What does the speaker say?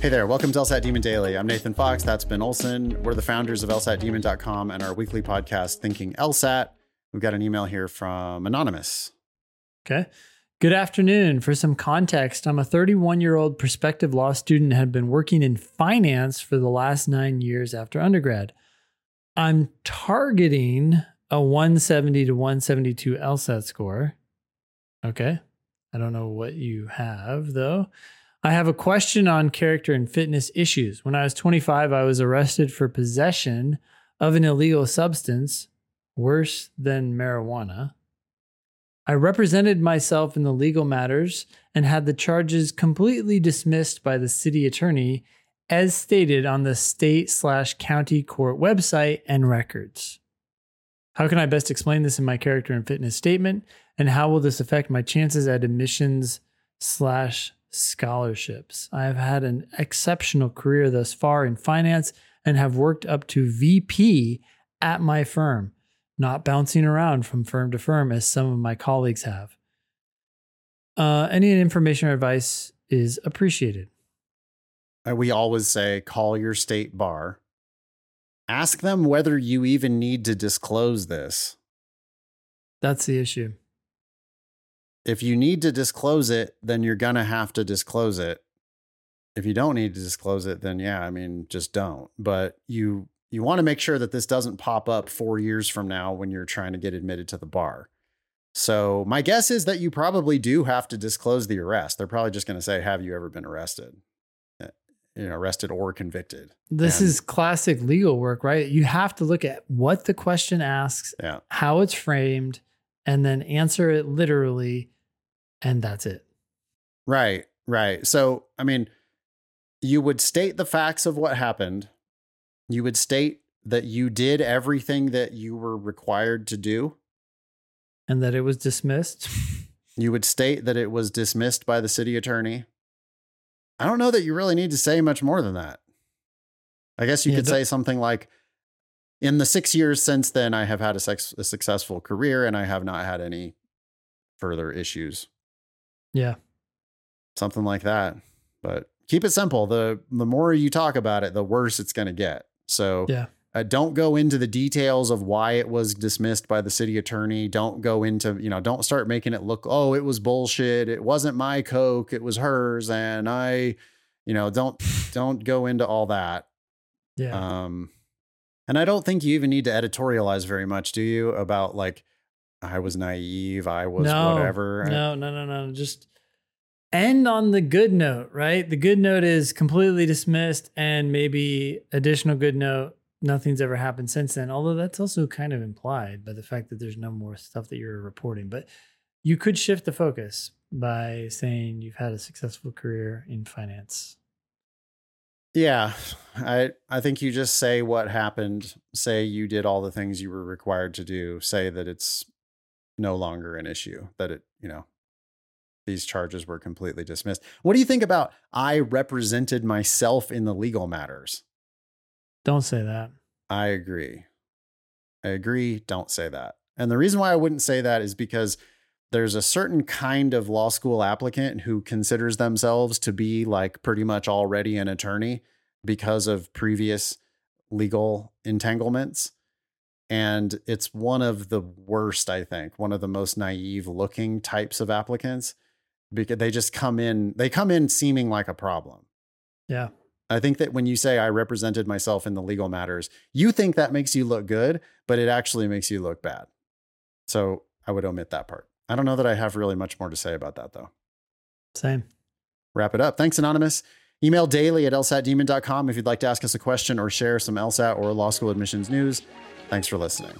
Hey there, welcome to LSAT Demon Daily. I'm Nathan Fox. That's Ben Olson. We're the founders of LSATdemon.com and our weekly podcast, Thinking LSAT. We've got an email here from Anonymous. Okay. Good afternoon. For some context, I'm a 31 year old prospective law student and have been working in finance for the last nine years after undergrad. I'm targeting a 170 to 172 LSAT score. Okay. I don't know what you have though. I have a question on character and fitness issues. When I was 25, I was arrested for possession of an illegal substance, worse than marijuana. I represented myself in the legal matters and had the charges completely dismissed by the city attorney as stated on the state slash county court website and records. How can I best explain this in my character and fitness statement? And how will this affect my chances at admissions slash scholarships? I have had an exceptional career thus far in finance and have worked up to VP at my firm, not bouncing around from firm to firm as some of my colleagues have. Uh, any information or advice is appreciated. Uh, we always say call your state bar. Ask them whether you even need to disclose this. That's the issue. If you need to disclose it, then you're going to have to disclose it. If you don't need to disclose it, then yeah, I mean, just don't. But you you want to make sure that this doesn't pop up 4 years from now when you're trying to get admitted to the bar. So, my guess is that you probably do have to disclose the arrest. They're probably just going to say, "Have you ever been arrested?" Eh, you know, arrested or convicted. This and, is classic legal work, right? You have to look at what the question asks, yeah. how it's framed, and then answer it literally, and that's it. Right, right. So, I mean, you would state the facts of what happened. You would state that you did everything that you were required to do, and that it was dismissed. you would state that it was dismissed by the city attorney I don't know that you really need to say much more than that. I guess you yeah, could say something like, in the six years since then, I have had a, sex, a successful career and I have not had any further issues. Yeah. Something like that. But keep it simple. The the more you talk about it, the worse it's going to get. So yeah. Uh, don't go into the details of why it was dismissed by the city attorney. Don't go into, you know, don't start making it look, oh, it was bullshit. It wasn't my Coke, it was hers. And I, you know, don't don't go into all that. Yeah. Um, and I don't think you even need to editorialize very much, do you? About like, I was naive, I was no, whatever. No, no, no, no. Just end on the good note, right? The good note is completely dismissed, and maybe additional good note nothing's ever happened since then. Although that's also kind of implied by the fact that there's no more stuff that you're reporting. But you could shift the focus by saying you've had a successful career in finance. Yeah, I I think you just say what happened. Say you did all the things you were required to do. Say that it's no longer an issue. That it you know these charges were completely dismissed. What do you think about I represented myself in the legal matters? Don't say that. I agree. I agree. Don't say that. And the reason why I wouldn't say that is because there's a certain kind of law school applicant who considers themselves to be like pretty much already an attorney because of previous legal entanglements. And it's one of the worst, I think, one of the most naive looking types of applicants because they just come in, they come in seeming like a problem. Yeah. I think that when you say I represented myself in the legal matters, you think that makes you look good, but it actually makes you look bad. So I would omit that part. I don't know that I have really much more to say about that though. Same. Wrap it up. Thanks, Anonymous. Email daily at lsatdemon.com if you'd like to ask us a question or share some LSAT or law school admissions news. Thanks for listening.